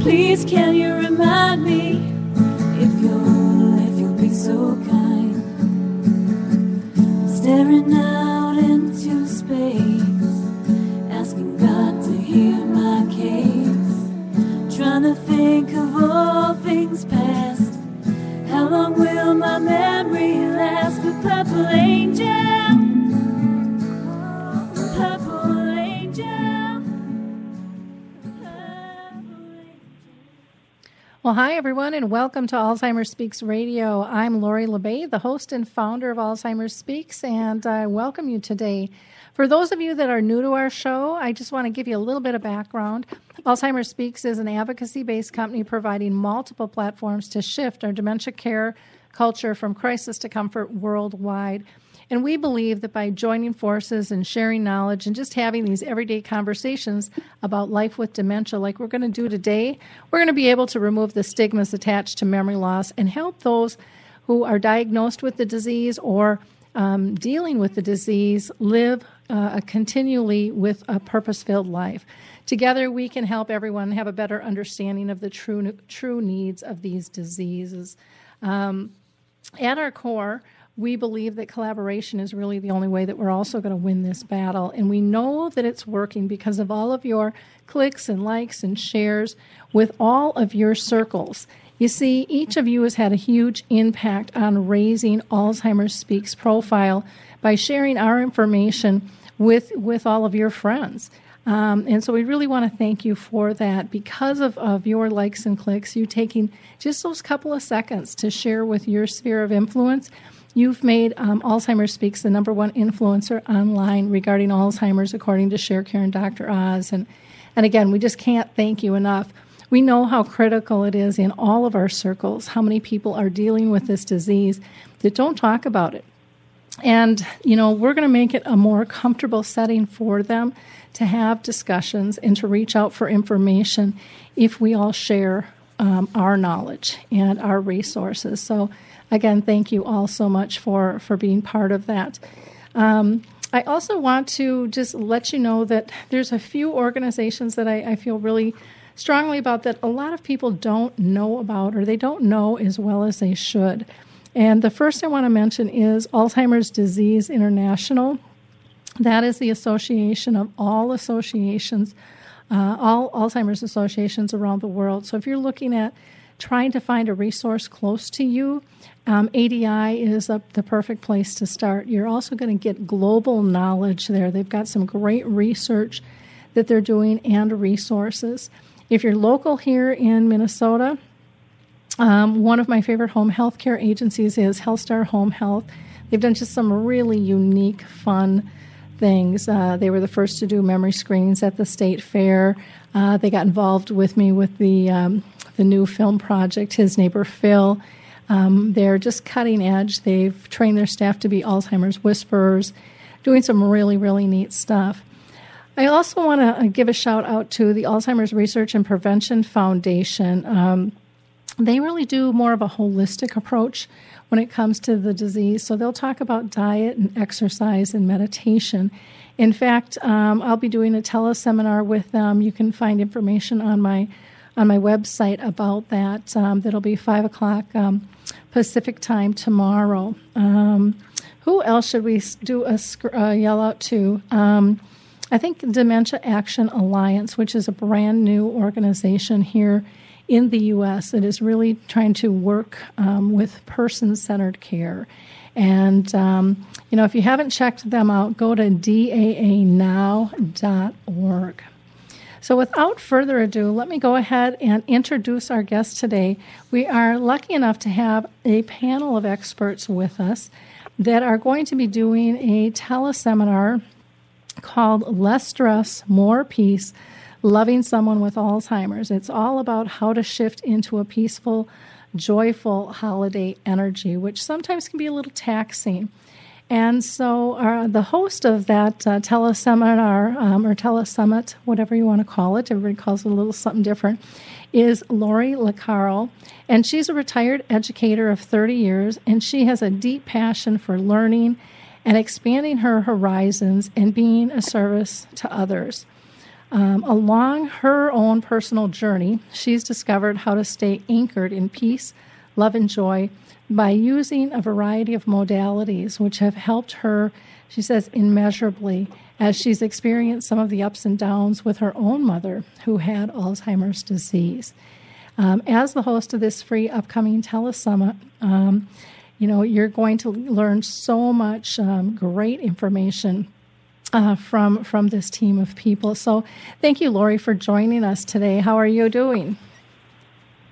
Please, can you remind me if you'll, if you'll be so kind? Well, hi, everyone, and welcome to Alzheimer's Speaks Radio. I'm Lori La Bey, the host and founder of Alzheimer's Speaks, and I welcome you today. For those of you that are new to our show, I just want to give you a little bit of background. Alzheimer's Speaks is an advocacy based company providing multiple platforms to shift our dementia care culture from crisis to comfort worldwide. And we believe that by joining forces and sharing knowledge and just having these everyday conversations about life with dementia, like we're going to do today, we're going to be able to remove the stigmas attached to memory loss and help those who are diagnosed with the disease or um, dealing with the disease live uh, continually with a purpose filled life. Together, we can help everyone have a better understanding of the true, true needs of these diseases. Um, at our core, we believe that collaboration is really the only way that we're also going to win this battle. And we know that it's working because of all of your clicks and likes and shares with all of your circles. You see, each of you has had a huge impact on raising Alzheimer's Speaks profile by sharing our information with, with all of your friends. Um, and so we really want to thank you for that because of, of your likes and clicks, you taking just those couple of seconds to share with your sphere of influence. You've made um, Alzheimer's Speaks the number one influencer online regarding Alzheimer's, according to ShareCare and Dr. Oz. And, and again, we just can't thank you enough. We know how critical it is in all of our circles, how many people are dealing with this disease that don't talk about it. And, you know, we're going to make it a more comfortable setting for them to have discussions and to reach out for information if we all share um, our knowledge and our resources. So, again, thank you all so much for, for being part of that. Um, I also want to just let you know that there's a few organizations that I, I feel really strongly about that a lot of people don't know about or they don't know as well as they should. And the first I want to mention is Alzheimer's Disease International. That is the association of all associations, uh, all Alzheimer's associations around the world. So if you're looking at trying to find a resource close to you, um, ADI is a, the perfect place to start. You're also going to get global knowledge there. They've got some great research that they're doing and resources. If you're local here in Minnesota, um, one of my favorite home health care agencies is HealthStar Home Health. They've done just some really unique, fun things. Uh, they were the first to do memory screenings at the state fair. Uh, they got involved with me with the um, the new film project, His Neighbor Phil. Um, they're just cutting edge. They've trained their staff to be Alzheimer's whisperers, doing some really, really neat stuff. I also want to uh, give a shout out to the Alzheimer's Research and Prevention Foundation. Um, they really do more of a holistic approach when it comes to the disease. So they'll talk about diet and exercise and meditation. In fact, um, I'll be doing a teleseminar with them. You can find information on my on my website about that. Um, that'll be five o'clock um, Pacific time tomorrow. Um, who else should we do a uh, yell out to? Um, I think Dementia Action Alliance, which is a brand new organization here in the U.S. that is really trying to work um, with person centered care. And, um, you know, if you haven't checked them out, go to daanow.org. So, without further ado, let me go ahead and introduce our guest today. We are lucky enough to have a panel of experts with us that are going to be doing a teleseminar called Less Stress, More Peace Loving Someone with Alzheimer's. It's all about how to shift into a peaceful, joyful holiday energy, which sometimes can be a little taxing. And so, uh, the host of that uh, teleseminar um, or telesummit, whatever you want to call it, everybody calls it a little something different, is Lori LaCarl. And she's a retired educator of 30 years, and she has a deep passion for learning and expanding her horizons and being a service to others. Um, along her own personal journey, she's discovered how to stay anchored in peace, love, and joy by using a variety of modalities, which have helped her, she says, immeasurably as she's experienced some of the ups and downs with her own mother who had Alzheimer's disease. Um, as the host of this free upcoming telesummit, um, you know, you're going to learn so much um, great information uh, from from this team of people. So, thank you, Lori, for joining us today. How are you doing?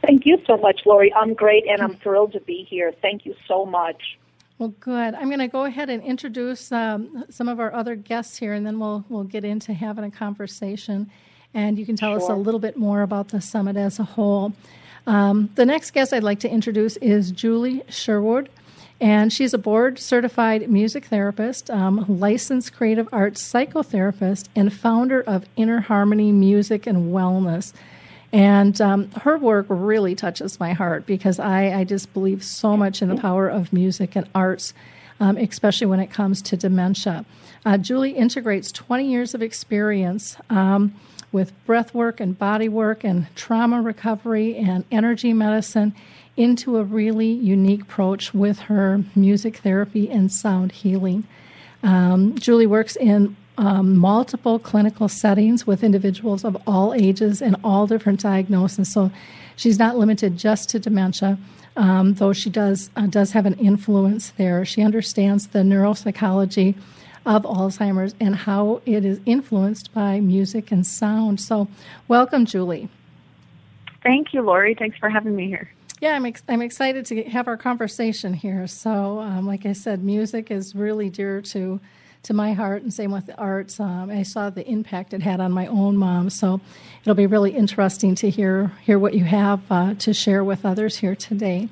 Thank you so much, Lori. I'm great, and I'm thrilled to be here. Thank you so much. Well, good. I'm going to go ahead and introduce um, some of our other guests here, and then we'll we'll get into having a conversation, and you can tell sure. us a little bit more about the summit as a whole. Um, the next guest I'd like to introduce is Julie Sherwood. And she's a board certified music therapist, um, licensed creative arts psychotherapist, and founder of Inner Harmony Music and Wellness. And um, her work really touches my heart because I, I, just believe so much in the power of music and arts, um, especially when it comes to dementia. Uh, Julie integrates 20 years of experience um, with breath work and body work and trauma recovery and energy medicine into a really unique approach with her music therapy and sound healing. Um, Julie works in um, multiple clinical settings with individuals of all ages and all different diagnoses. So she's not limited just to dementia, um, though she does uh, does have an influence there. She understands the neuropsychology of Alzheimer's and how it is influenced by music and sound. So, welcome, Julie. Thank you, Lori. Thanks for having me here. Yeah, I'm ex- I'm excited to have our conversation here. So, um, like I said, music is really dear to to my heart, and same with the arts. Um, I saw the impact it had on my own mom, so it'll be really interesting to hear hear what you have uh, to share with others here today.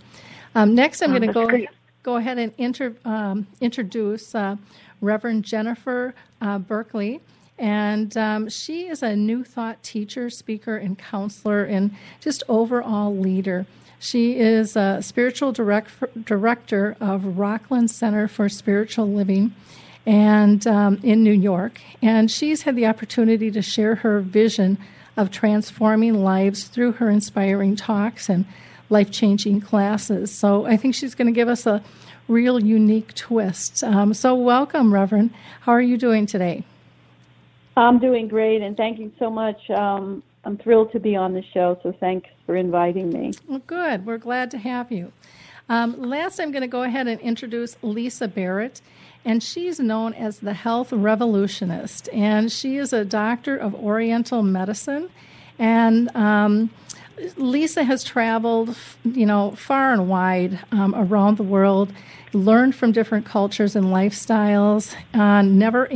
Um, next, I'm oh, going to go great. go ahead and inter, um, introduce uh, Reverend Jennifer uh, Berkeley. And um, she is a New Thought teacher, speaker, and counselor, and just overall leader. She is a spiritual direct, director of Rockland Center for Spiritual Living and um, in New York. And she's had the opportunity to share her vision of transforming lives through her inspiring talks and life changing classes. So I think she's going to give us a real unique twist. Um, so, welcome, Reverend. How are you doing today? I'm doing great, and thank you so much. Um, I'm thrilled to be on the show, so thanks for inviting me. Well, good. We're glad to have you. Um, last, I'm going to go ahead and introduce Lisa Barrett, and she's known as the health revolutionist, and she is a doctor of Oriental medicine, and um, Lisa has traveled, you know, far and wide um, around the world, learned from different cultures and lifestyles, uh, never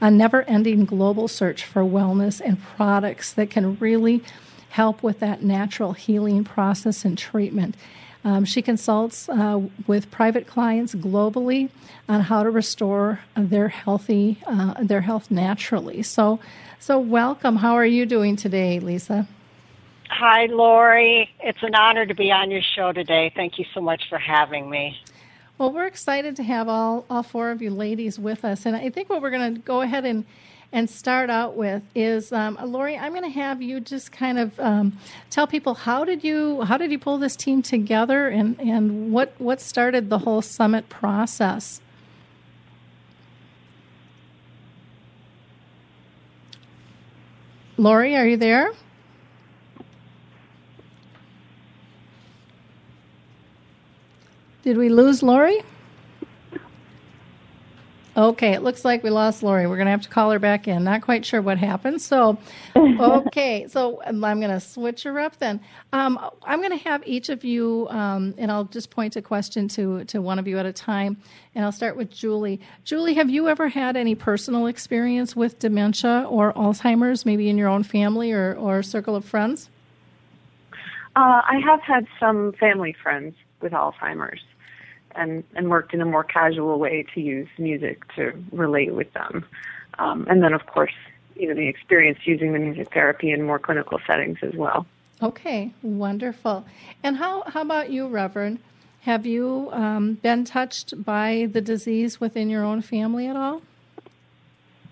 a never-ending global search for wellness and products that can really help with that natural healing process and treatment. Um, she consults uh, with private clients globally on how to restore their healthy uh, their health naturally. So, so welcome. How are you doing today, Lisa? Hi, Lori. It's an honor to be on your show today. Thank you so much for having me. Well, we're excited to have all, all four of you ladies with us. And I think what we're going to go ahead and, and start out with is, um, Lori, I'm going to have you just kind of um, tell people how did you how did you pull this team together and, and what, what started the whole summit process? Lori, are you there? Did we lose Lori? Okay, it looks like we lost Lori. We're going to have to call her back in. Not quite sure what happened. So, okay, so I'm going to switch her up then. Um, I'm going to have each of you, um, and I'll just point a question to, to one of you at a time. And I'll start with Julie. Julie, have you ever had any personal experience with dementia or Alzheimer's, maybe in your own family or, or circle of friends? Uh, I have had some family friends with Alzheimer's and, and worked in a more casual way to use music to relate with them. Um, and then, of course, you know, the experience using the music therapy in more clinical settings as well. Okay, wonderful. And how, how about you, Reverend? Have you um, been touched by the disease within your own family at all?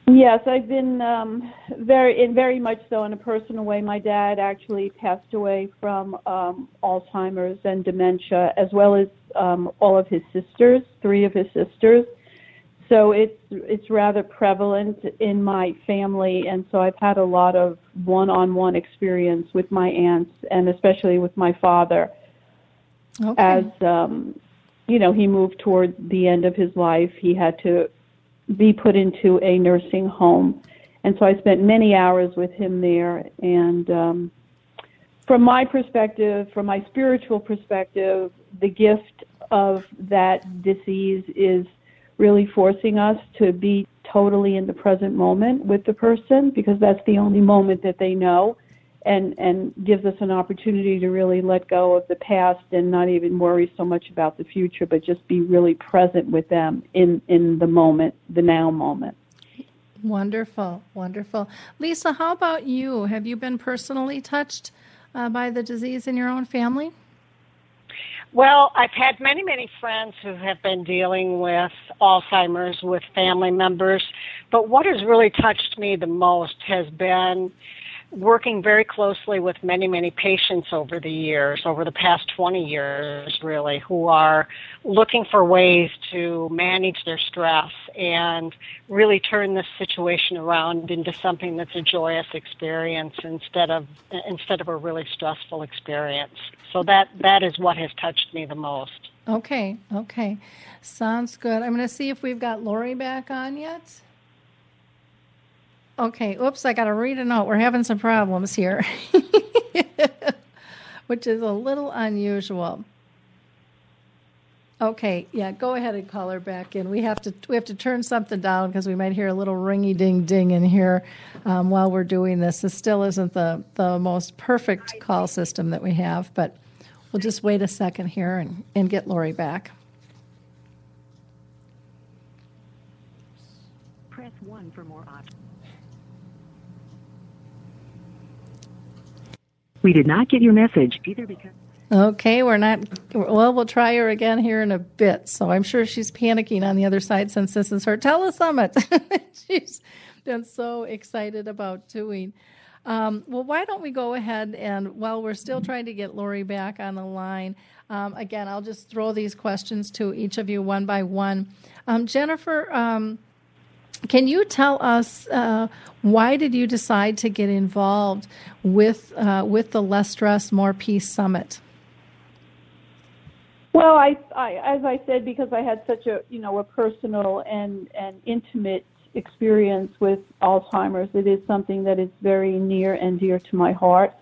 Yes, I've been um, very, in very much so in a personal way. My dad actually passed away from um, Alzheimer's and dementia, as well as um, all of his sisters, three of his sisters. So it's it's rather prevalent in my family, and so I've had a lot of one-on-one experience with my aunts, and especially with my father, Okay. as um, you know, he moved toward the end of his life. He had to be put into a nursing home. And so I spent many hours with him there. And um, from my perspective, from my spiritual perspective, the gift of that disease is really forcing us to be totally in the present moment with the person because that's the only moment that they know and and gives us an opportunity to really let go of the past and not even worry so much about the future but just be really present with them in in the moment the now moment Wonderful, wonderful. Lisa, how about you? Have you been personally touched uh, by the disease in your own family? Well, I've had many, many friends who have been dealing with Alzheimer's with family members, but what has really touched me the most has been working very closely with many, many patients over the years, over the past 20 years, really, who are looking for ways to manage their stress and really turn this situation around into something that's a joyous experience instead of instead of a really stressful experience. So that that is what has touched me the most. Okay, okay. Sounds good. I'm going to see if we've got Lori back on yet. Okay, oops, I got to read a note. We're having some problems here, which is a little unusual. Okay, yeah, go ahead and call her back in. We have to we have to turn something down because we might hear a little ringy ding ding in here um, while we're doing this. This still isn't the the most perfect call system that we have, but we'll just wait a second here and, and get Lori back. Press 1 for more options. We did not get your message either because Okay, we're not. Well, we'll try her again here in a bit. So I'm sure she's panicking on the other side since this is her telesummit. she's been so excited about doing. Um, well, why don't we go ahead and while we're still trying to get Lori back on the line, um, again, I'll just throw these questions to each of you one by one. Um, Jennifer, um, can you tell us uh, why did you decide to get involved with uh, with the Less Stress, More Peace Summit? Well, I, I, as I said, because I had such a, you know, a personal and, and intimate experience with Alzheimer's, it is something that is very near and dear to my heart.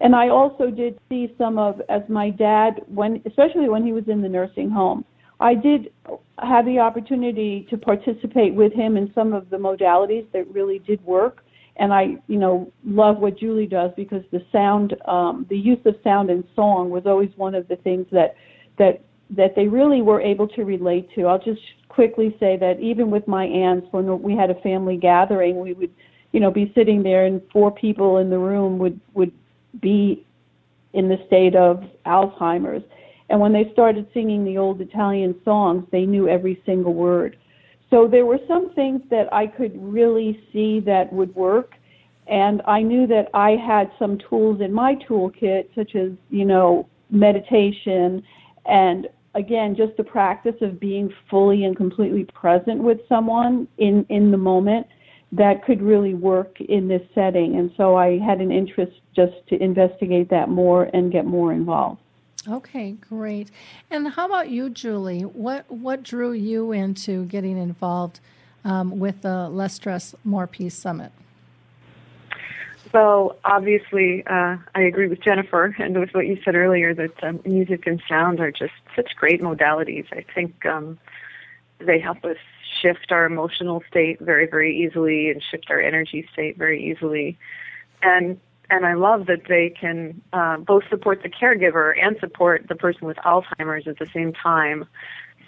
And I also did see some of, as my dad, when, especially when he was in the nursing home, I did have the opportunity to participate with him in some of the modalities that really did work. And I, you know, love what Julie does because the sound, um, the use of sound and song was always one of the things that that that they really were able to relate to. I'll just quickly say that even with my aunts, when we had a family gathering, we would, you know, be sitting there, and four people in the room would would be in the state of Alzheimer's. And when they started singing the old Italian songs, they knew every single word. So there were some things that I could really see that would work. And I knew that I had some tools in my toolkit, such as, you know, meditation and again just the practice of being fully and completely present with someone in in the moment that could really work in this setting and so i had an interest just to investigate that more and get more involved Okay, great. And how about you, Julie? What what drew you into getting involved um, with the Less Stress, More Peace Summit? So obviously, uh, I agree with Jennifer and with what you said earlier that um, music and sound are just such great modalities. I think um, they help us shift our emotional state very, very easily and shift our energy state very easily. And and I love that they can uh, both support the caregiver and support the person with Alzheimer's at the same time.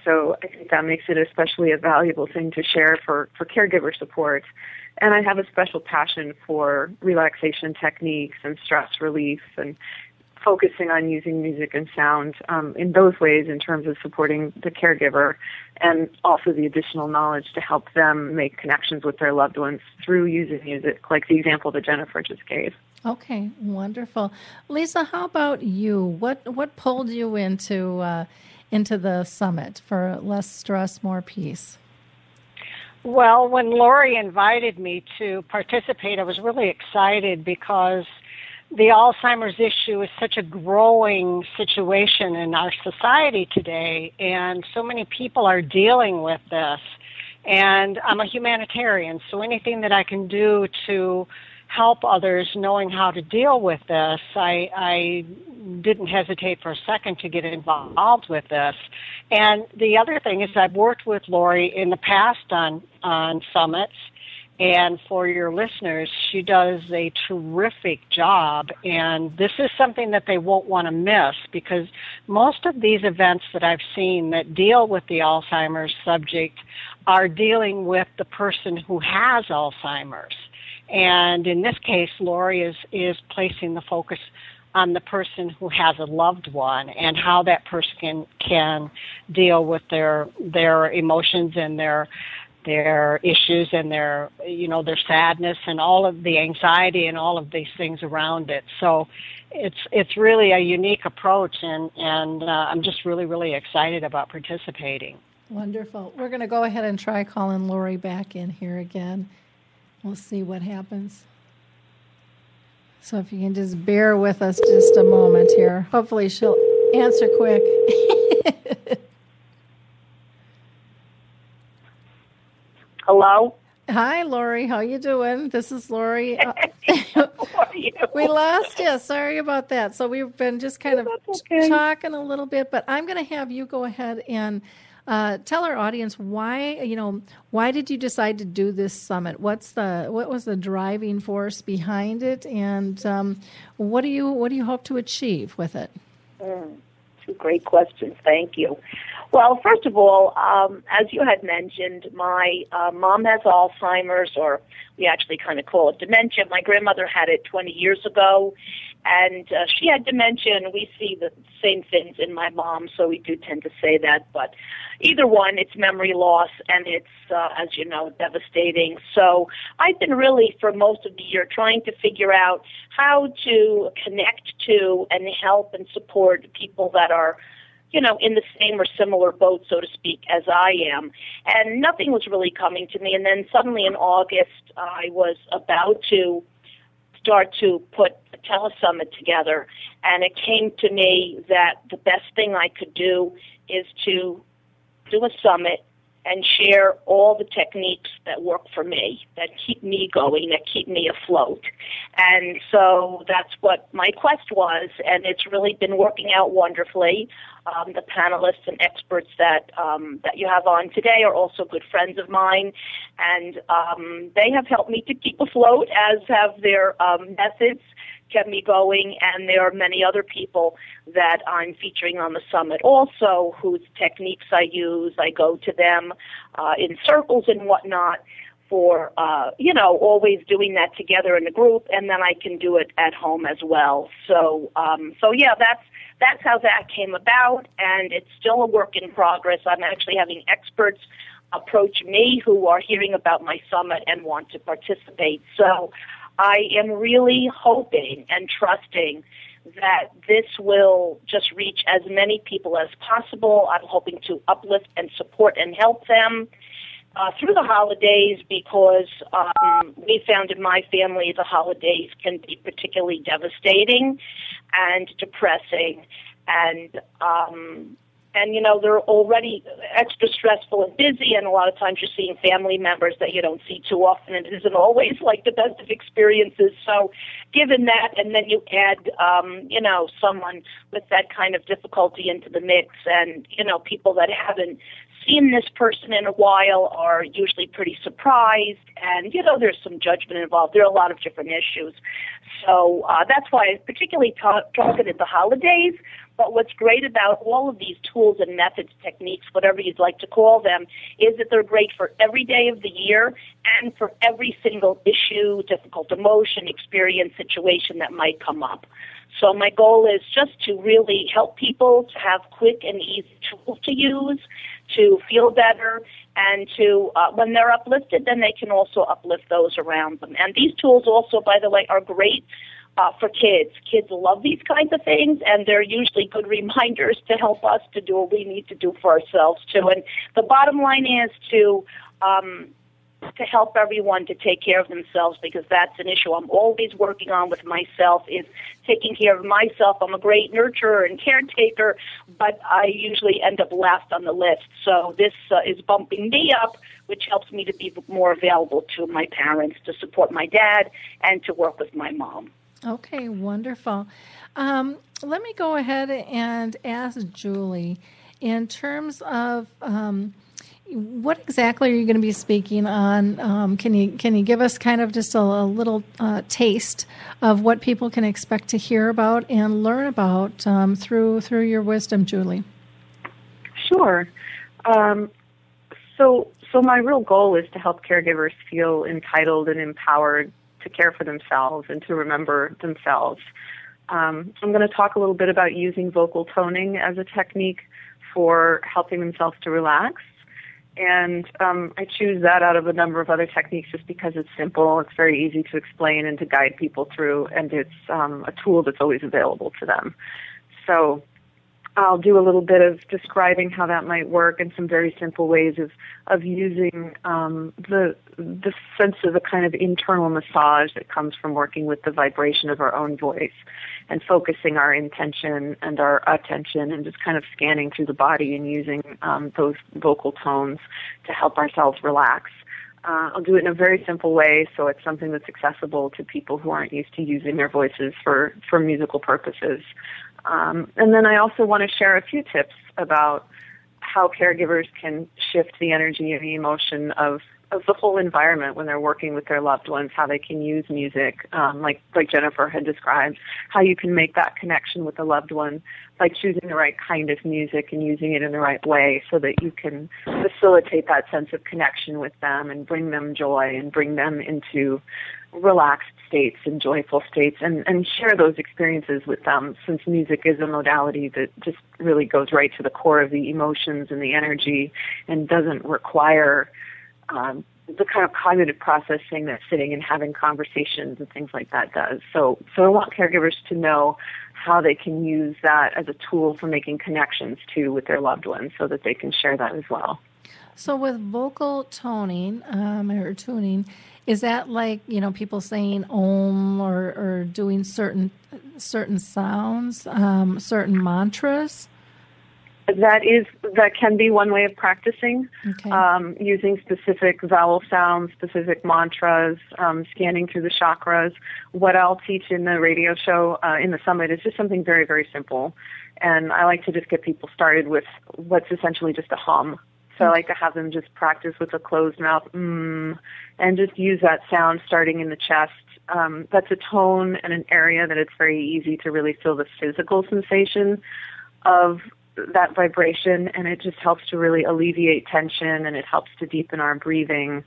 So I think that makes it especially a valuable thing to share for, for caregiver support. And I have a special passion for relaxation techniques and stress relief and focusing on using music and sound um, in those ways in terms of supporting the caregiver and also the additional knowledge to help them make connections with their loved ones through using music, like the example that Jennifer just gave. Okay, wonderful, Lisa. How about you? What what pulled you into uh, into the summit for less stress, more peace? Well, when Lori invited me to participate, I was really excited because the Alzheimer's issue is such a growing situation in our society today, and so many people are dealing with this. And I'm a humanitarian, so anything that I can do to help others knowing how to deal with this, I, I didn't hesitate for a second to get involved with this. And the other thing is I've worked with Lori in the past on, on summits and for your listeners, she does a terrific job. And this is something that they won't want to miss because most of these events that I've seen that deal with the Alzheimer's subject are dealing with the person who has Alzheimer's. And in this case, Lori is, is placing the focus on the person who has a loved one and how that person can, can deal with their their emotions and their their issues and their you know their sadness and all of the anxiety and all of these things around it. So it's it's really a unique approach and and uh, I'm just really really excited about participating. Wonderful. We're going to go ahead and try calling Lori back in here again we'll see what happens so if you can just bear with us just a moment here hopefully she'll answer quick Hello. Hi, Lori. How you doing? This is Lori. How are you? we lost you. Sorry about that. So we've been just kind of okay. talking a little bit, but I'm going to have you go ahead and uh, tell our audience why you know why did you decide to do this summit? What's the what was the driving force behind it, and um, what do you what do you hope to achieve with it? Mm, two great questions. Thank you. Well, first of all, um, as you had mentioned, my uh, mom has Alzheimer's, or we actually kind of call it dementia. My grandmother had it 20 years ago, and uh, she had dementia, and we see the same things in my mom, so we do tend to say that. But either one, it's memory loss, and it's, uh, as you know, devastating. So I've been really, for most of the year, trying to figure out how to connect to and help and support people that are you know, in the same or similar boat, so to speak, as I am. And nothing was really coming to me. And then suddenly in August, I was about to start to put a telesummit together. And it came to me that the best thing I could do is to do a summit and share all the techniques that work for me, that keep me going, that keep me afloat. And so that's what my quest was, and it's really been working out wonderfully. Um, the panelists and experts that um, that you have on today are also good friends of mine, and um, they have helped me to keep afloat, as have their um, methods kept me going, and there are many other people that I'm featuring on the summit also whose techniques I use. I go to them uh, in circles and whatnot for uh, you know always doing that together in a group, and then I can do it at home as well. So um, so yeah, that's that's how that came about, and it's still a work in progress. I'm actually having experts approach me who are hearing about my summit and want to participate. So I am really hoping and trusting that this will just reach as many people as possible. I'm hoping to uplift and support and help them uh, through the holidays because um, we found in my family the holidays can be particularly devastating and depressing. And um, and you know they're already extra stressful and busy and a lot of times you're seeing family members that you don't see too often and it isn't always like the best of experiences. So given that and then you add um you know someone with that kind of difficulty into the mix and you know people that haven't seen this person in a while are usually pretty surprised and you know there's some judgment involved there are a lot of different issues So uh, that's why I particularly ta- targeted the holidays. But what's great about all of these tools and methods, techniques, whatever you'd like to call them, is that they're great for every day of the year and for every single issue, difficult emotion, experience, situation that might come up. So my goal is just to really help people to have quick and easy tools to use, to feel better, and to uh, when they're uplifted, then they can also uplift those around them. And these tools also, by the way, are great uh, for kids. Kids love these kinds of things, and they're usually good reminders to help us to do what we need to do for ourselves too. And the bottom line is to um, to help everyone to take care of themselves because that's an issue I'm always working on with myself is taking care of myself. I'm a great nurturer and caretaker, but I usually end up last on the list. So this uh, is bumping me up, which helps me to be more available to my parents, to support my dad, and to work with my mom. Okay, wonderful. Um, let me go ahead and ask Julie in terms of. Um, what exactly are you going to be speaking on? Um, can you can you give us kind of just a, a little uh, taste of what people can expect to hear about and learn about um, through through your wisdom, Julie? Sure. Um, so so my real goal is to help caregivers feel entitled and empowered to care for themselves and to remember themselves. Um, I'm going to talk a little bit about using vocal toning as a technique for helping themselves to relax and um, I choose that out of a number of other techniques just because it's simple, it's very easy to explain and to guide people through, and it's um, a tool that's always available to them. So I'll do a little bit of describing how that might work and some very simple ways of of using um, the the sense of a kind of internal massage that comes from working with the vibration of our own voice and focusing our intention and our attention and just kind of scanning through the body and using um, those vocal tones to help ourselves relax. Uh, I'll do it in a very simple way, so it's something that's accessible to people who aren't used to using their voices for for musical purposes. Um, and then I also want to share a few tips about how caregivers can shift the energy and the emotion of of the whole environment when they're working with their loved ones, how they can use music, um, like like Jennifer had described, how you can make that connection with the loved one by choosing the right kind of music and using it in the right way, so that you can facilitate that sense of connection with them and bring them joy and bring them into relaxed states and joyful states and, and share those experiences with them since music is a modality that just really goes right to the core of the emotions and the energy and doesn't require um, the kind of cognitive processing that sitting and having conversations and things like that does. So, so I want caregivers to know how they can use that as a tool for making connections too with their loved ones, so that they can share that as well. So, with vocal toning um, or tuning, is that like you know people saying om or, or doing certain certain sounds, um, certain mantras? That is that can be one way of practicing Okay. um, using specific vowel sounds, specific mantras, um, scanning through the chakras. What I'll teach in the radio show uh, in the summit is just something very very simple, and I like to just get people started with what's essentially just a hum. So I like to have them just practice with a closed mouth, mm, and just use that sound starting in the chest. Um, that's a tone and an area that it's very easy to really feel the physical sensation of that vibration, and it just helps to really alleviate tension, and it helps to deepen our breathing.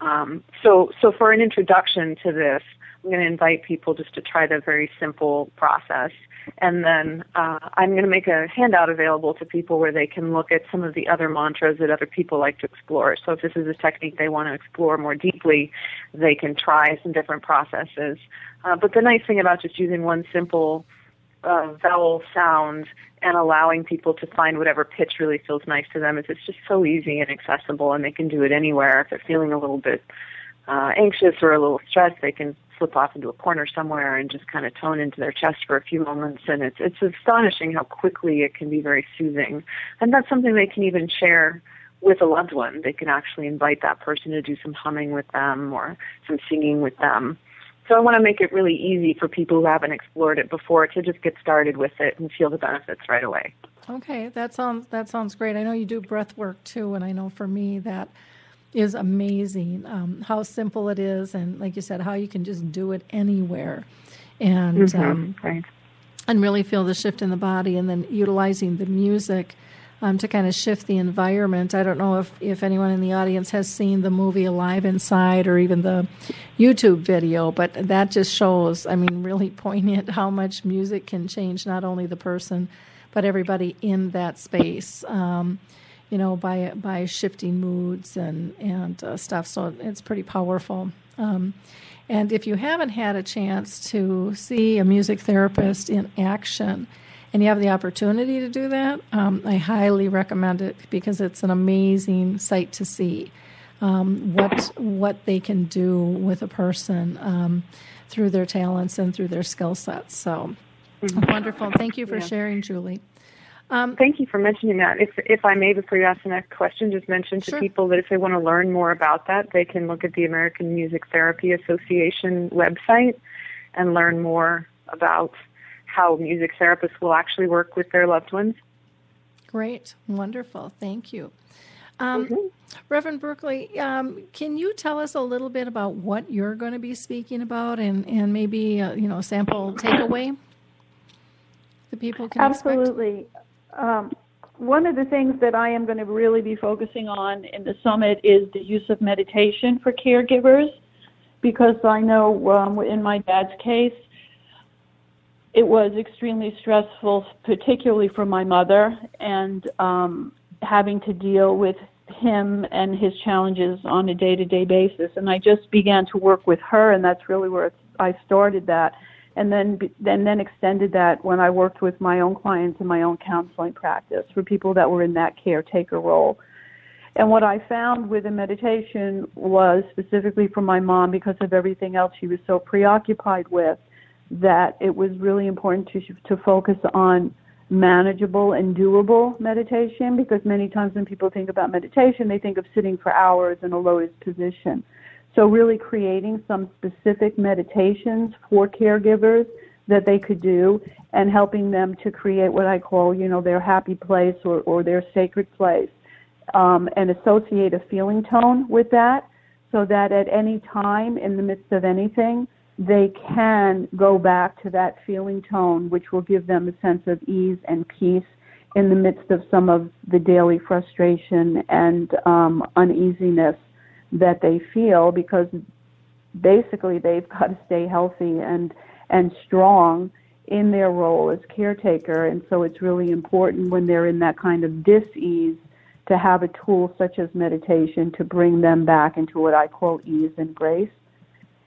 Um, so, so for an introduction to this, I'm going to invite people just to try the very simple process. And then uh, I'm going to make a handout available to people where they can look at some of the other mantras that other people like to explore. So if this is a technique they want to explore more deeply, they can try some different processes. Uh, but the nice thing about just using one simple uh, vowel sound and allowing people to find whatever pitch really feels nice to them is it's just so easy and accessible and they can do it anywhere. If they're feeling a little bit uh, anxious or a little stressed, they can slip off into a corner somewhere and just kind of tone into their chest for a few moments and it's it's astonishing how quickly it can be very soothing. And that's something they can even share with a loved one. They can actually invite that person to do some humming with them or some singing with them. So I want to make it really easy for people who haven't explored it before to just get started with it and feel the benefits right away. Okay, that sounds that sounds great. I know you do breath work too, and I know for me that is amazing. Um, how simple it is, and like you said, how you can just do it anywhere, and Mhm, um, right. and really feel the shift in the body, and then utilizing the music um, to kind of shift the environment. I don't know if, if anyone in the audience has seen the movie Alive Inside or even the YouTube video, but that just shows, I mean, really poignant how much music can change not only the person, but everybody in that space. Um, you know, by by shifting moods and and uh, stuff. So it's pretty powerful. Um, and if you haven't had a chance to see a music therapist in action, and you have the opportunity to do that, um, I highly recommend it because it's an amazing sight to see um, what what they can do with a person um, through their talents and through their skill sets. So wonderful! Thank you for Yeah. sharing, Julie. Um, Thank you for mentioning that. If if I may, before you ask the next question, just mention to Sure. people that if they want to learn more about that, they can look at the American Music Therapy Association website and learn more about how music therapists will actually work with their loved ones. Great, wonderful, thank you. Um, Reverend Berkeley, um, can you tell us a little bit about what you're going to be speaking about, and and maybe uh, you know sample takeaway the people can expect? Um, one of the things that I am going to really be focusing on in the summit is the use of meditation for caregivers, because I know um, in my dad's case, it was extremely stressful, particularly for my mother, and um, having to deal with him and his challenges on a day-to-day basis. And I just began to work with her, and that's really where I started that and then then then extended that when I worked with my own clients in my own counseling practice for people that were in that caretaker role. And what I found with the meditation was specifically for my mom because of everything else she was so preoccupied with that it was really important to to focus on manageable and doable meditation because many times when people think about meditation they think of sitting for hours in a lotus position. So really creating some specific meditations for caregivers that they could do and helping them to create what I call, you know, their happy place or, or their sacred place um, and associate a feeling tone with that so that at any time in the midst of anything, they can go back to that feeling tone, which will give them a sense of ease and peace in the midst of some of the daily frustration and um, uneasiness that they feel because basically they've got to stay healthy and and strong in their role as caretaker and so it's really important when they're in that kind of dis-ease to have a tool such as meditation to bring them back into what I call ease and grace.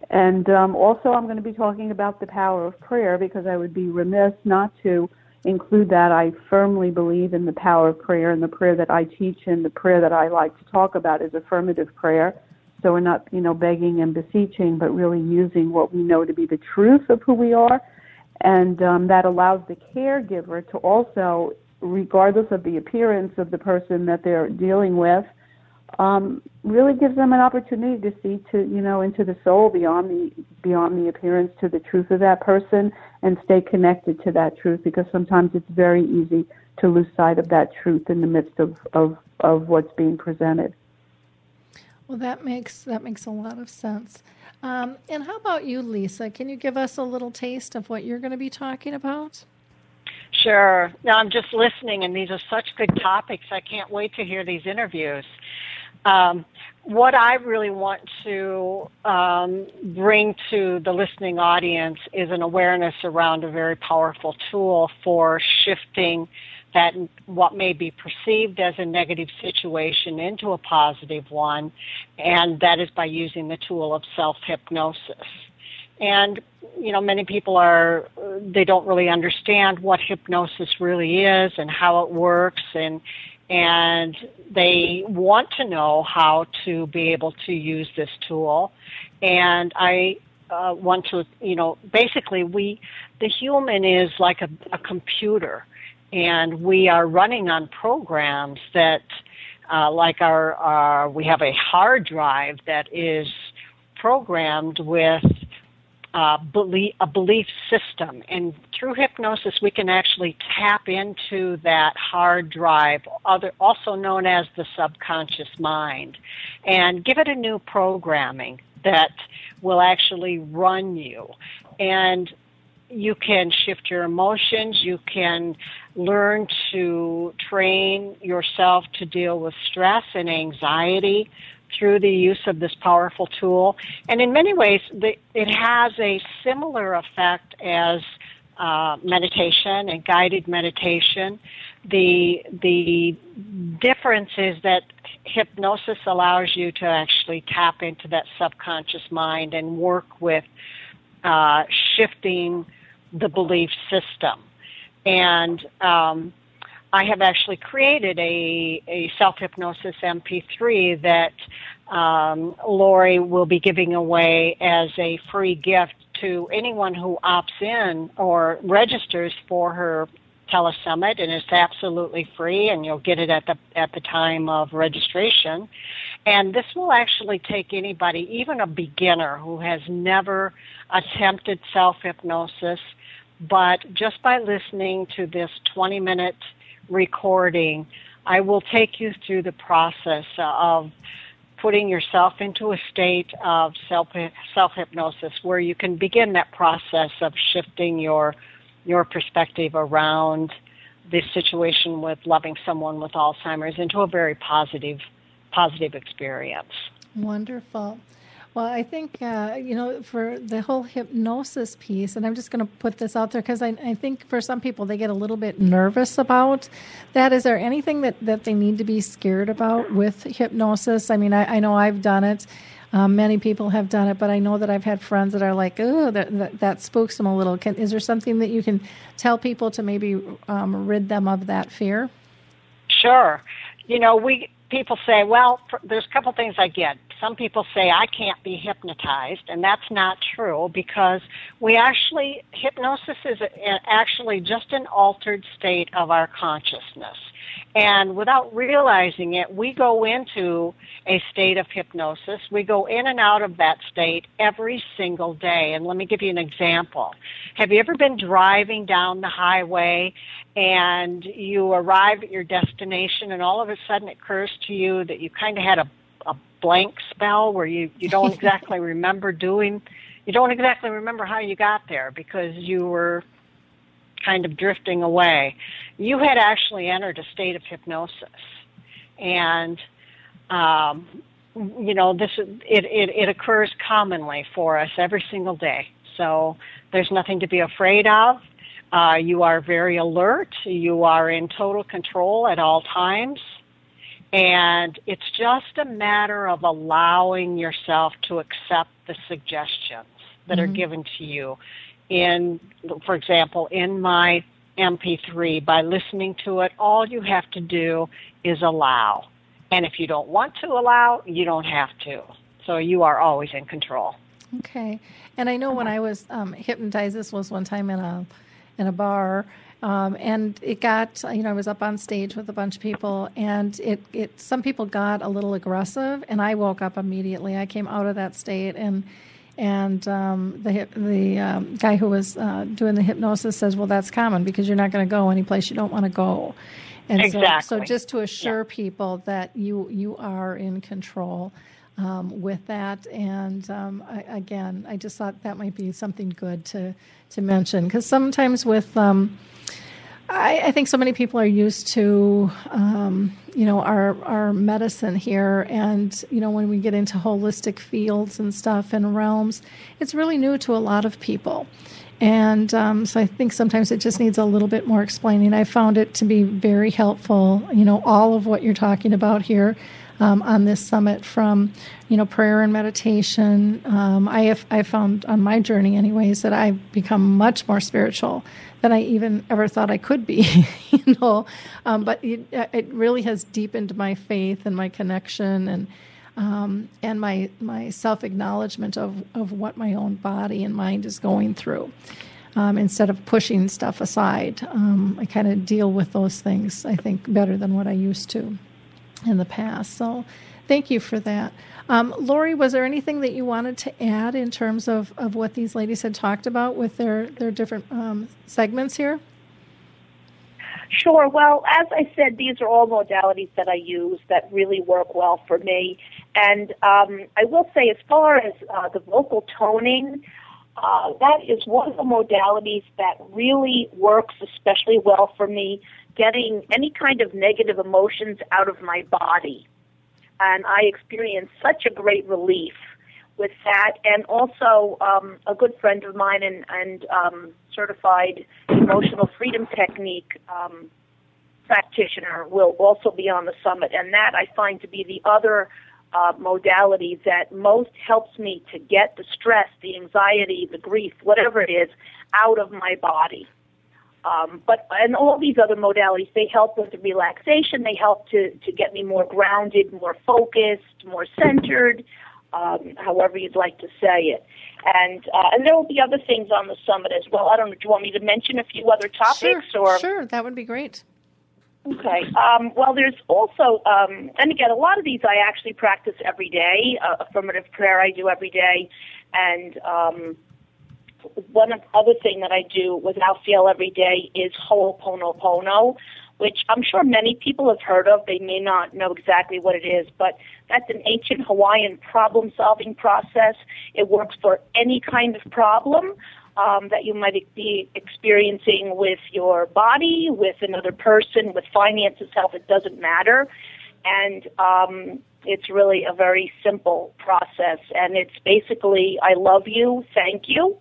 And um, also, I'm going to be talking about the power of prayer because I would be remiss not to include that. I firmly believe in the power of prayer, and the prayer that I teach and the prayer that I like to talk about is affirmative prayer. So we're not, you know, begging and beseeching, but really using what we know to be the truth of who we are, and um, that allows the caregiver to also, regardless of the appearance of the person that they're dealing with, um, really gives them an opportunity to see to you know into the soul beyond the beyond the appearance to the truth of that person and stay connected to that truth because sometimes it's very easy to lose sight of that truth in the midst of of, of what's being presented. Well, that makes that makes a lot of sense. Um, and how about you, Lisa? Can you give us a little taste of what you're going to be talking about? Sure. No, I'm just listening, and these are such good topics. I can't wait to hear these interviews. Um, what I really want to um, bring to the listening audience is an awareness around a very powerful tool for shifting that what may be perceived as a negative situation into a positive one, and that is by using the tool of self hypnosis. And you know, many people are they don't really understand what hypnosis really is and how it works, and and they want to know how to be able to use this tool. And I uh, want to, you know, basically we, the human is like a, a computer, and we are running on programs that, uh, like our, our, we have a hard drive that is programmed with uh, belief, a belief system. And through hypnosis, we can actually tap into that hard drive, other, also known as the subconscious mind, and give it a new programming that will actually run you. And you can shift your emotions. You can learn to train yourself to deal with stress and anxiety through the use of this powerful tool. And in many ways, the, it has a similar effect as uh, meditation and guided meditation. The the difference is that hypnosis allows you to actually tap into that subconscious mind and work with uh, shifting the belief system. And um, I have actually created a, a self hypnosis MP3 that um, Lori will be giving away as a free gift to anyone who opts in or registers for her telesummit and it's absolutely free and you'll get it at the at the time of registration. And this will actually take anybody even a beginner who has never attempted self hypnosis but just by listening to this 20 minute recording, I will take you through the process of putting yourself into a state of self self hypnosis where you can begin that process of shifting your your perspective around this situation with loving someone with Alzheimer's into a very positive positive experience. Wonderful. Well, I think, uh, you know, for the whole hypnosis piece, and I'm just going to put this out there because I, I, think for some people they get a little bit nervous about that. Is there anything that, that they need to be scared about with hypnosis? I mean, I, I know I've done it. Um, many people have done it, but I know that I've had friends that are like, oh, that, that, that spooks them a little. Can, is there something that you can tell people to maybe um, rid them of that fear? Sure. You know, we people say, well, there's a couple things I get some people say I can't be hypnotized, and that's not true because we actually, hypnosis is actually just an altered state of our consciousness. And without realizing it, we go into a state of hypnosis. We go in and out of that state every single day. And let me give you an example. Have you ever been driving down the highway and you arrive at your destination and all of a sudden it occurs to you that you kind of had a blank spell where you you don't exactly remember doing you don't exactly remember how you got there because you were kind of drifting away. You had actually entered a state of hypnosis, and um, you know this it, it it occurs commonly for us every single day. So there's nothing to be afraid of. Uh, you are very alert. You are in total control at all times. And it's just a matter of allowing yourself to accept the suggestions that mm-hmm. are given to you. In, for example, in my MP3, by listening to it, all you have to do is allow. And if you don't want to allow, you don't have to. So you are always in control. Okay. And I know when I was um, hypnotized, this was one time in a in a bar, um, and it got, you know, I was up on stage with a bunch of people, and it, it, some people got a little aggressive, and I woke up immediately. I came out of that state, and and um, the the um, guy who was uh, doing the hypnosis says, "Well, that's common because you're not going to go any place you don't want to go." And exactly. so, so just to assure yeah. people that you you are in control. Um, with that. And um, I, again, I just thought that might be something good to to mention because sometimes with um, I, I, think so many people are used to, um, you know, our our medicine here, and you know, when we get into holistic fields and stuff and realms, it's really new to a lot of people, and um, so I think sometimes it just needs a little bit more explaining. I found it to be very helpful. You know, all of what you're talking about here um, on this summit from you know prayer and meditation. Um, I have I found on my journey, anyways, that I've become much more spiritual than I even ever thought I could be. you know, um, but it, it, really has deepened my faith and my connection and. Um, and my, my self acknowledgement of, of what my own body and mind is going through. Um, instead of pushing stuff aside. Um, I kind of deal with those things, I think, better than what I used to in the past. So Thank you for that. Um, Lori, was there anything that you wanted to add in terms of, of what these ladies had talked about with their, their different um, segments here? Sure. Well, as I said, these are all modalities that I use that really work well for me. And um, I will say, as far as uh, the vocal toning, uh, that is one of the modalities that really works especially well for me, getting any kind of negative emotions out of my body. And I experience such a great relief with that. And also, um, a good friend of mine and, and um, certified emotional freedom technique um, practitioner will also be on the summit. And that I find to be the other uh, modality that most helps me to get the stress, the anxiety, the grief, whatever it is, out of my body. Um, but and all these other modalities, they help with the relaxation. They help to to get me more grounded, more focused, more centered, um, however you'd like to say it. And uh, and there will be other things on the summit as well. I don't know. Do you want me to mention a few other topics? Sure, or sure, that would be great. Okay. Um, well, there's also, um, and again, a lot of these I actually practice every day. Uh, affirmative prayer I do every day, and um, one other thing that I do without fail every day is Ho'oponopono, which I'm sure many people have heard of. They may not know exactly what it is, but that's an ancient Hawaiian problem-solving process. It works for any kind of problem um, that you might be experiencing with your body, with another person, with finances, health, it doesn't matter. And um, it's really a very simple process. And it's basically, I love you, thank you,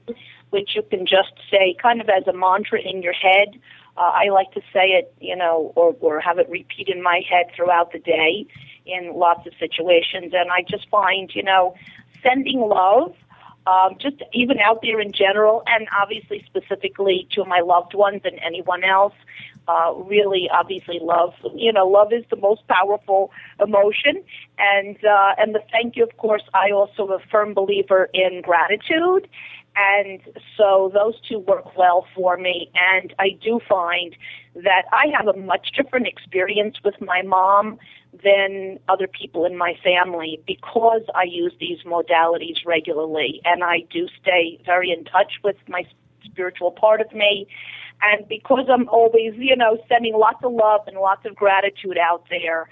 which you can just say kind of as a mantra in your head. Uh, I like to say it, you know, or, or have it repeat in my head throughout the day in lots of situations. And I just find, you know, sending love um, just even out there in general, and obviously specifically to my loved ones and anyone else. Uh, really, obviously, love. You know, love is the most powerful emotion, and uh, and the thank you. Of course, I also am a firm believer in gratitude, and so those two work well for me. And I do find that I have a much different experience with my mom than other people in my family because I use these modalities regularly and I do stay very in touch with my spiritual part of me. And because I'm always, you know, sending lots of love and lots of gratitude out there,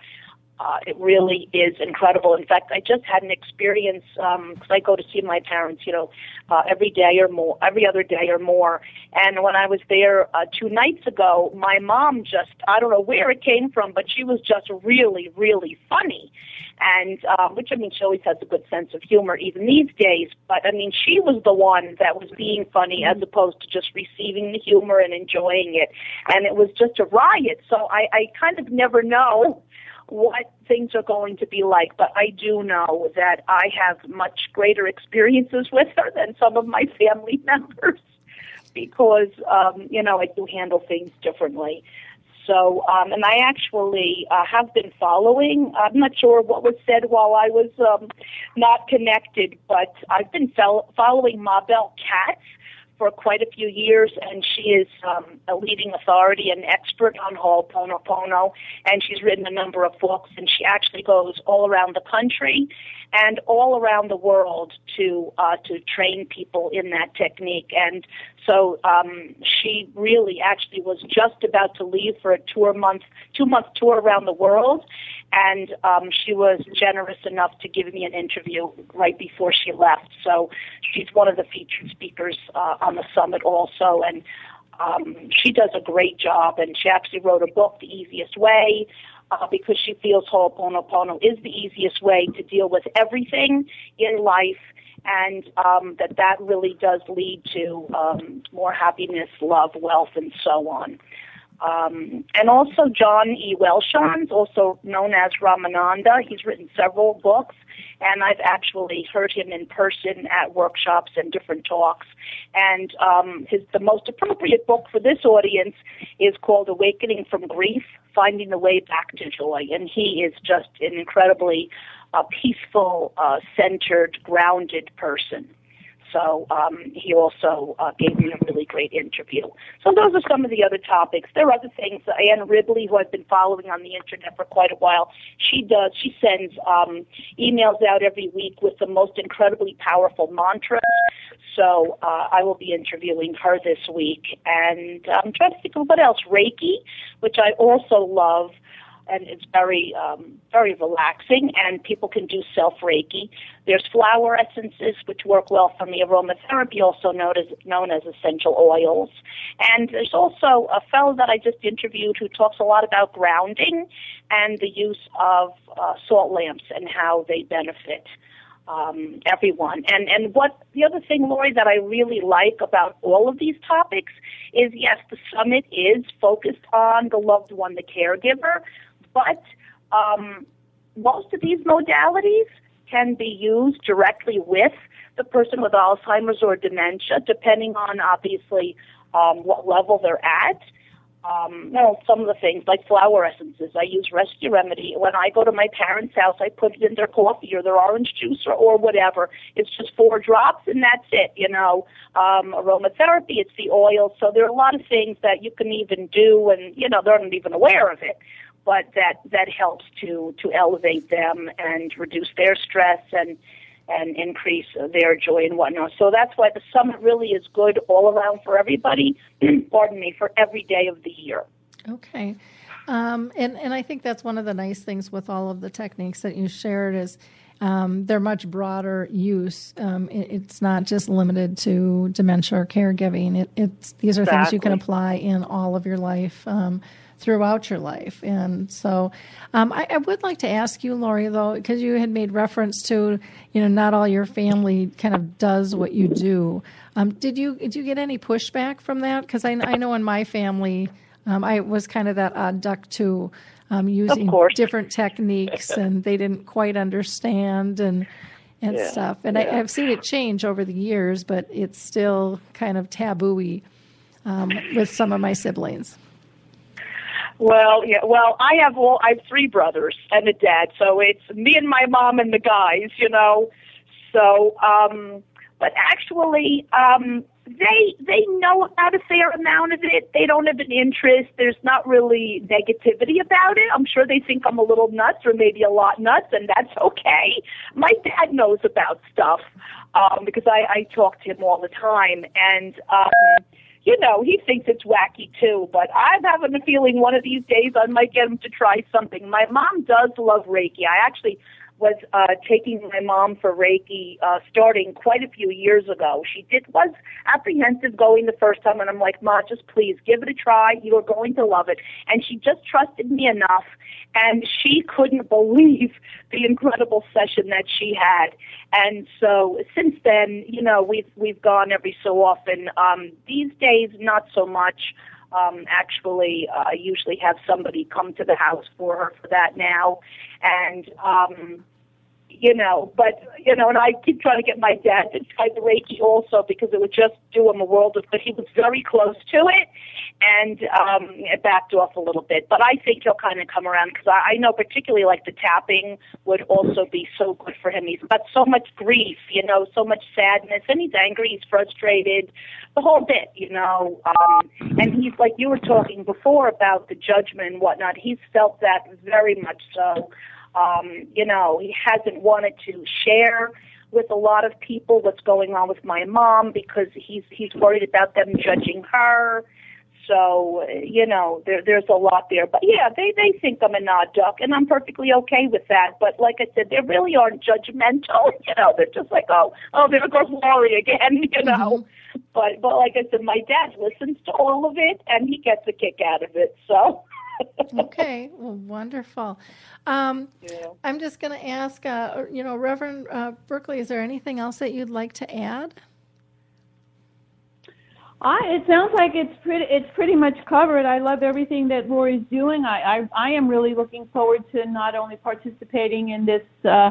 uh, it really is incredible. In fact, I just had an experience because um, I go to see my parents, you know, uh, every day or more, every other day or more. And when I was there uh, two nights ago, my mom just—I don't know where it came from, but she was just really, really funny. And um, which I mean, she always has a good sense of humor, even these days. But I mean, she was the one that was being funny as opposed to just receiving the humor and enjoying it. And it was just a riot. So I, I kind of never know what things are going to be like, but I do know that I have much greater experiences with her than some of my family members because, um, you know, I do handle things differently. So, um, and I actually uh, have been following. I'm not sure what was said while I was um, not connected, but I've been fel- following Mabel Katz for quite a few years, and she is um, a leading authority and expert on Ho'oponopono, and she's written a number of books, and she actually goes all around the country and all around the world to uh, to train people in that technique. And so um, she really actually was just about to leave for a tour month, two month tour around the world, and um, she was generous enough to give me an interview right before she left. So she's one of the featured speakers uh, on the summit also, and um, she does a great job. And she actually wrote a book, The Easiest Way. Uh, because she feels Ho'oponopono is the easiest way to deal with everything in life, and um, that that really does lead to um, more happiness, love, wealth, and so on. Um, and also John E. Welshons, also known as Ramananda. He's written several books, and I've actually heard him in person at workshops and different talks. And um, his the most appropriate book for this audience is called Awakening from Grief: Finding the Way Back to Joy. And he is just an incredibly uh, peaceful, uh, centered, grounded person. So um, he also uh, gave me a really great interview. So those are some of the other topics. There are other things. Anne Ribley, who I've been following on the internet for quite a while, she does. She sends um, emails out every week with the most incredibly powerful mantras. So uh, I will be interviewing her this week, and I'm trying to think of what else. Reiki, which I also love and it's very um, very relaxing and people can do self reiki there's flower essences which work well for me. Aromatherapy also known as known as essential oils. And there's also a fellow that i just interviewed who talks a lot about grounding and the use of uh, salt lamps and how they benefit um, everyone. And and what the other thing, Lori, that I really like about all of these topics is yes, the summit is focused on the loved one, the caregiver, but um, most of these modalities can be used directly with the person with Alzheimer's or dementia, depending on obviously um, what level they're at. Um, you know, some of the things like flower essences. I use Rescue Remedy. When I go to my parents' house, I put it in their coffee or their orange juice or, or whatever. It's just four drops and that's it. You know, um, aromatherapy, it's the oil. So there are a lot of things that you can even do, and you know they're not even aware of it but that that helps to to elevate them and reduce their stress and and increase their joy and whatnot. So that's why the summit really is good all around for everybody. pardon me, for every day of the year. Okay. Um, and, and I think that's one of the nice things with all of the techniques that you shared is um, they're much broader use. Um, it, it's not just limited to dementia or caregiving. It, it's these are exactly. things you can apply in all of your life. Um, throughout your life. And so um, I, I, would like to ask you, Lori, though, because you had made reference to, you know, not all your family kind of does what you do. Um, did you did you get any pushback from that? Because I, I know in my family, um, I was kind of that odd duck too, um, using different techniques, and they didn't quite understand and and yeah, stuff. And yeah. I, have seen it change over the years, but it's still kind of tabooey um, with some of my siblings. Well, yeah. Well, I have all I have three brothers and a dad, so it's me and my mom and the guys, you know. So, um but actually, um they they know about a fair amount of it. They don't have an interest. There's not really negativity about it. I'm sure they think I'm a little nuts or maybe a lot nuts, and that's okay. My dad knows about stuff um, because I, I talk to him all the time, and um, you know, he thinks it's wacky too, but I'm having a feeling one of these days I might get him to try something. My mom does love Reiki. I actually was uh, taking my mom for Reiki uh, starting quite a few years ago. She did was apprehensive going the first time, and I'm like, Ma, just please give it a try. You are going to love it. And she just trusted me enough, and she couldn't believe the incredible session that she had. And so since then, you know, we've we've gone every so often. Um, these days, not so much. Um, actually, uh, I usually have somebody come to the house for her for that now, and um, you know, but you know, and I keep trying to get my dad to try the Reiki also because it would just do him a world of good. He was very close to it, and um, it backed off a little bit. But I think he'll kind of come around because I, I know particularly like the tapping would also be so good for him. He's got so much grief, you know, so much sadness, and he's angry, he's frustrated, the whole bit, you know. Um, and he's like you were talking before about the judgment and whatnot. He's felt that very much so. Um, you know, he hasn't wanted to share with a lot of people what's going on with my mom because he's he's worried about them judging her. So you know, there there's a lot there. But yeah, they they think I'm a odd duck, and I'm perfectly okay with that. But like I said, they really aren't judgmental. You know, they're just like, oh, oh, there goes Lori again. You know. Mm-hmm. But but like I said, my dad listens to all of it, and he gets a kick out of it. So okay, well, wonderful. Um, yeah. I'm just going to ask, uh, you know, Reverend uh, Berkeley, is there anything else that you'd like to add? I, it sounds like it's pretty it's pretty much covered. I love everything that Lori's doing. I, I I am really looking forward to not only participating in this uh,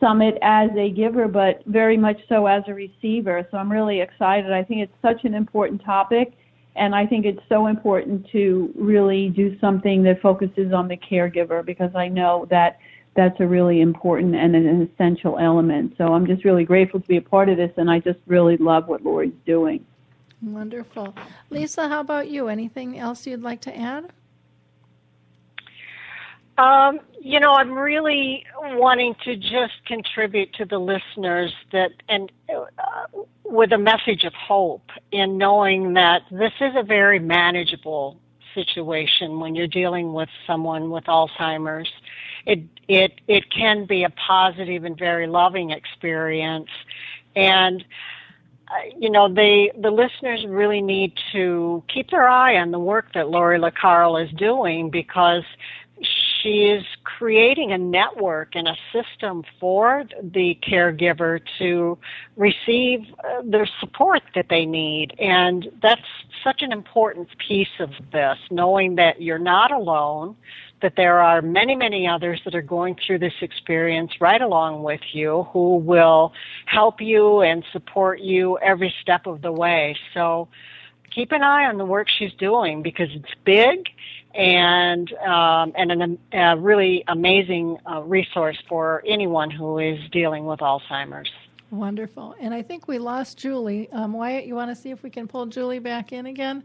summit as a giver, but very much so as a receiver. So I'm really excited. I think it's such an important topic, and I think it's so important to really do something that focuses on the caregiver because I know that that's a really important and an essential element. So I'm just really grateful to be a part of this, and I just really love what Lori's doing. Wonderful. Lisa, how about you? Anything else you'd like to add? Um, you know, I'm really wanting to just contribute to the listeners that, and uh, with a message of hope in knowing that this is a very manageable situation when you're dealing with someone with Alzheimer's. It it it can be a positive and very loving experience, and uh, you know they the listeners really need to keep their eye on the work that Lori LaCarl is doing because she is creating a network and a system for the caregiver to receive uh, the support that they need. And that's such an important piece of this, knowing that you're not alone, that there are many, many others that are going through this experience right along with you who will help you and support you every step of the way. So keep an eye on the work she's doing because it's big and um, and an, a really amazing uh, resource for anyone who is dealing with Alzheimer's. Wonderful. And I think we lost Julie. Um, Wyatt, you want to see if we can pull Julie back in again?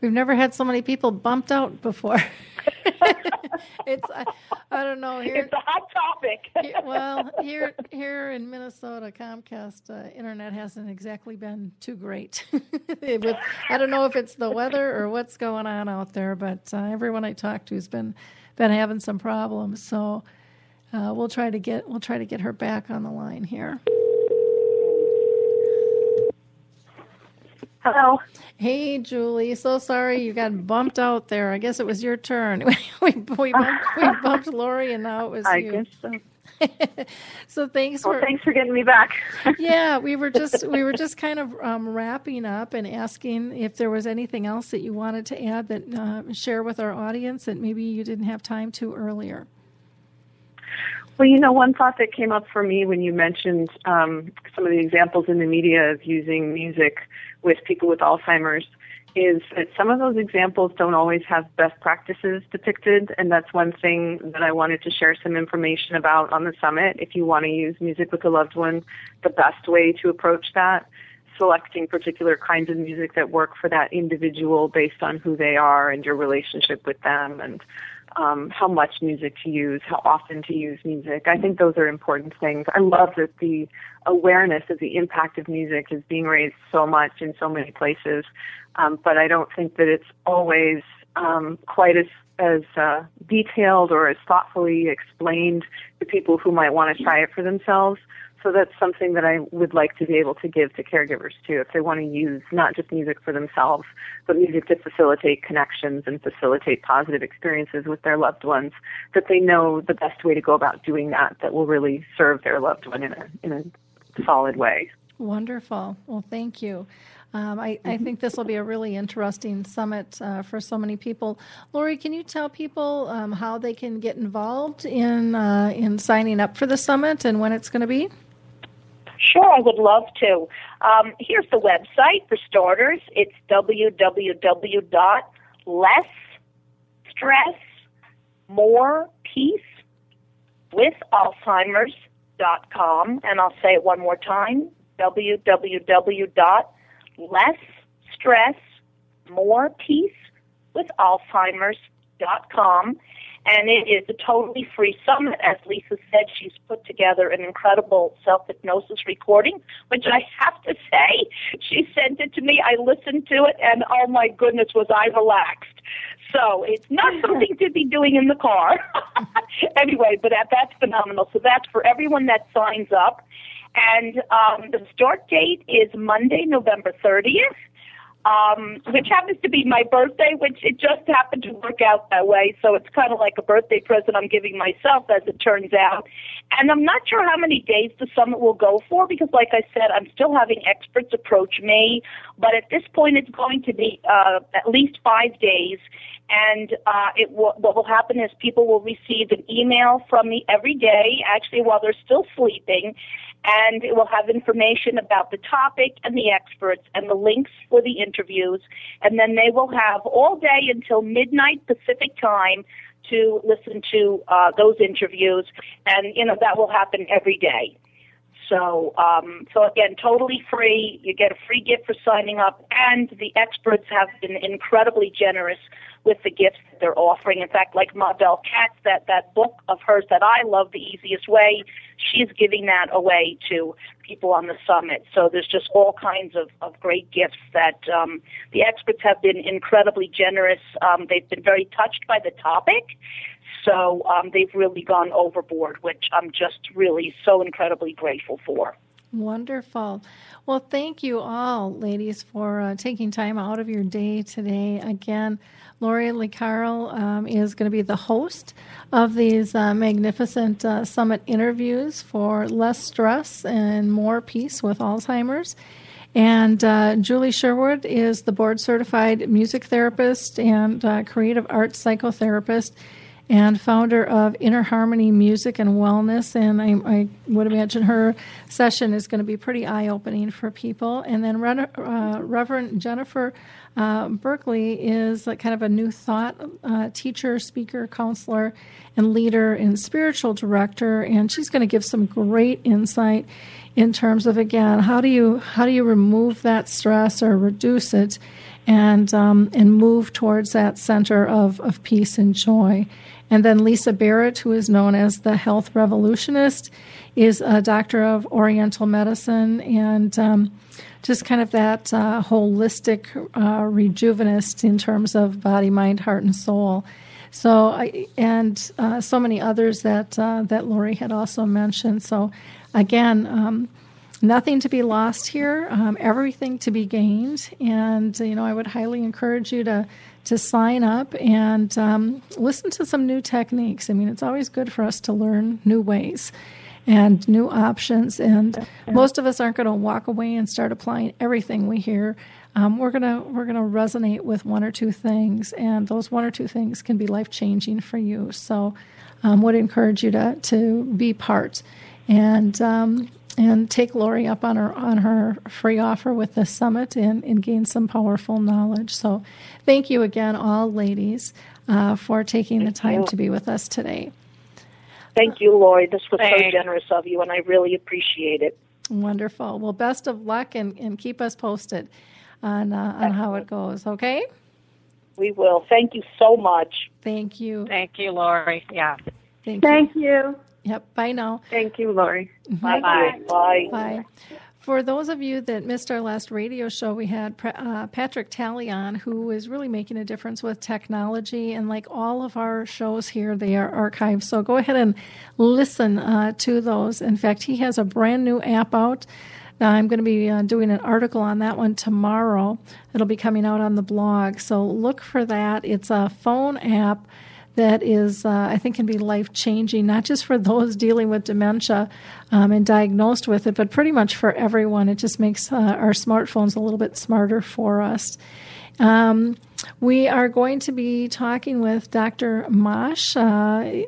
We've never had so many people bumped out before. it's I, I, don't know here. It's a hot topic. here, well, here here in Minnesota, Comcast uh, internet hasn't exactly been too great. With, I don't know if it's the weather or what's going on out there, but uh, everyone I talk to has been been having some problems. So uh, we'll try to get we'll try to get her back on the line here. Hello. Hey, Julie. So sorry you got bumped out there. I guess it was your turn. we, we, bumped, we bumped Lori, and now it was I you. guess so. so thanks Well, for thanks for getting me back. yeah we were just we were just kind of um, wrapping up and asking if there was anything else that you wanted to add that uh, share with our audience that maybe you didn't have time to earlier Well, you know, one thought that came up for me when you mentioned um, some of the examples in the media of using music with people with Alzheimer's is that some of those examples don't always have best practices depicted, and that's one thing that I wanted to share some information about on the summit. If you want to use music with a loved one, the best way to approach that, selecting particular kinds of music that work for that individual based on who they are and your relationship with them and um, how much music to use, how often to use music. I think those are important things. I love that the awareness of the impact of music is being raised so much in so many places, um, but I don't think that it's always um, quite as as uh, detailed or as thoughtfully explained to people who might want to try it for themselves. So that's something that I would like to be able to give to caregivers too, if they want to use not just music for themselves, but music to facilitate connections and facilitate positive experiences with their loved ones, that they know the best way to go about doing that that will really serve their loved one in a in a solid way. Wonderful. Well, thank you. Um, I, I, think this will be a really interesting summit uh, for so many people. Lori, can you tell people um, how they can get involved in uh, in signing up for the summit and when it's going to be? Sure, I would love to. Um, here's the website for starters. It's www.lessstressmorepeacewithalzheimers.com. And I'll say it one more time www.lessstressmorepeacewithalzheimers.com and it is a totally free summit. As Lisa said, she's put together an incredible self hypnosis recording, which I have to say, she sent it to me. I listened to it, and oh my goodness, was I relaxed. So it's not something to be doing in the car. anyway, but that, that's phenomenal. So that's for everyone that signs up. And um, the start date is Monday, November 30th um, which happens to be my birthday, which it just happened to work out that way. So it's kind of like a birthday present I'm giving myself, as it turns out. And I'm not sure how many days the summit will go for because, like I said, I'm still having experts approach me. But at this point, it's going to be uh, at least five days. And uh, it will, what will happen is people will receive an email from me every day, actually while they're still sleeping, and it will have information about the topic and the experts and the links for the interviews. And then they will have all day until midnight Pacific time to listen to uh, those interviews. And, you know, that will happen every day. So, um, so again, totally free. You get a free gift for signing up, and the experts have been incredibly generous with the gifts that they're offering. In fact, like Mabel Katz, that that book of hers that I love, The Easiest Way, she's giving that away to people on the summit. So there's just all kinds of, of great gifts that um, the experts have been incredibly generous. Um, they've been very touched by the topic. So um, they've really gone overboard, which I'm just really so incredibly grateful for. Wonderful. Well, thank you all, ladies, for uh, taking time out of your day today. Again, Lori LeCarl um, is going to be the host of these uh, magnificent uh, summit interviews for less stress and more peace with Alzheimer's. And uh, Julie Sherwood is the board certified music therapist and uh, creative arts psychotherapist and founder of Inner Harmony Music and Wellness. And I, I would imagine her session is going to be pretty eye opening for people. And then uh, Reverend Jennifer uh, Berkeley is kind of a new thought uh, teacher, speaker, counselor, and leader and spiritual director. And she's going to give some great insight in terms of again how do you how do you remove that stress or reduce it and um, and move towards that center of, of peace and joy and then Lisa Barrett, who is known as the health revolutionist, is a doctor of Oriental medicine and um, just kind of that uh, holistic uh, rejuvenist in terms of body, mind, heart, and soul. So, and uh, so many others that uh, that Lori had also mentioned. So, again, um, nothing to be lost here, um, everything to be gained. And you know, I would highly encourage you to to sign up and um, listen to some new techniques. I mean, it's always good for us to learn new ways and new options. And most of us aren't going to walk away and start applying everything we hear. Um, we're gonna we're gonna resonate with one or two things, and those one or two things can be life changing for you. So, um, would encourage you to to be part. And um, and take Lori up on her on her free offer with the summit and, and gain some powerful knowledge. So, thank you again, all ladies, uh, for taking thank the time you. to be with us today. Thank you, Lori. This was Thanks. so generous of you, and I really appreciate it. Wonderful. Well, best of luck, and, and keep us posted on uh, on how it goes. Okay. We will. Thank you so much. Thank you. Thank you, Lori. Yeah. Thank, Thank you. you. Yep. Bye now. Thank you, Lori. Bye bye. Bye. Bye. For those of you that missed our last radio show, we had uh, Patrick Talley, who is really making a difference with technology. And like all of our shows here, they are archived. So go ahead and listen uh, to those. In fact, he has a brand new app out. Now, I'm going to be uh, doing an article on that one tomorrow. It'll be coming out on the blog. So look for that. It's a phone app that is, uh, I think, can be life changing, not just for those dealing with dementia um, and diagnosed with it, but pretty much for everyone. It just makes uh, our smartphones a little bit smarter for us. Um, we are going to be talking with Dr. Mosh. Uh,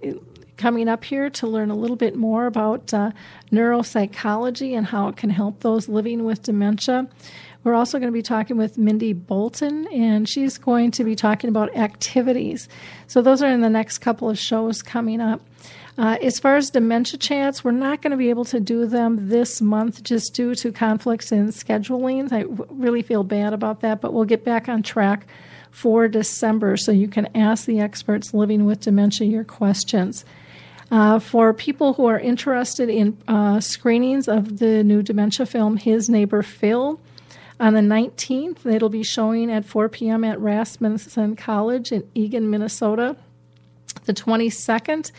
coming up here to learn a little bit more about uh, neuropsychology and how it can help those living with dementia. We're also going to be talking with Mindy Bolton, and she's going to be talking about activities. So, those are in the next couple of shows coming up. Uh, as far as dementia chats, we're not going to be able to do them this month just due to conflicts in scheduling. I really feel bad about that, but we'll get back on track for December so you can ask the experts living with dementia your questions. Uh, for people who are interested in uh, screenings of the new dementia film, His Neighbor Phil, on the 19th, it'll be showing at 4 p.m. at Rasmussen College in Eagan, Minnesota. The 22nd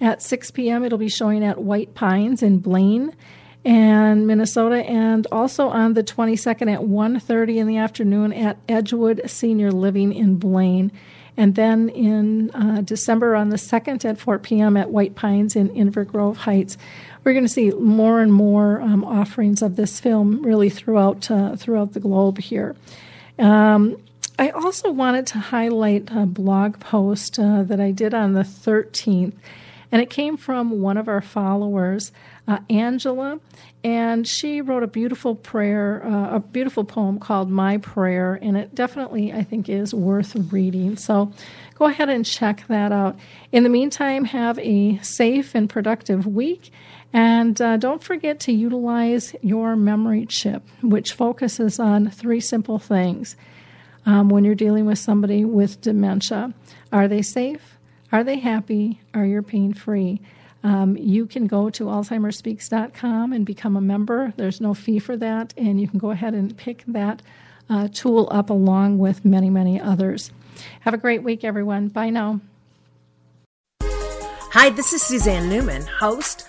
at 6 p.m., it'll be showing at White Pines in Blaine and Minnesota, and also on the 22nd at 1:30 in the afternoon at Edgewood Senior Living in Blaine, and then in uh, December on the 2nd at 4 p.m. at White Pines in Inver Grove Heights we're going to see more and more um, offerings of this film really throughout uh, throughout the globe here. Um, I also wanted to highlight a blog post uh, that I did on the 13th. And it came from one of our followers, uh, Angela, and she wrote a beautiful prayer, uh, a beautiful poem called My Prayer, and it definitely, I think, is worth reading. So go ahead and check that out. In the meantime, have a safe and productive week. And uh, don't forget to utilize your memory chip, which focuses on three simple things um, when you're dealing with somebody with dementia. Are they safe? Are they happy? Are you pain free? Um, you can go to AlzheimerSpeaks.com and become a member. There's no fee for that, and you can go ahead and pick that uh, tool up along with many, many others. Have a great week, everyone. Bye now. Hi, this is Suzanne Newman, host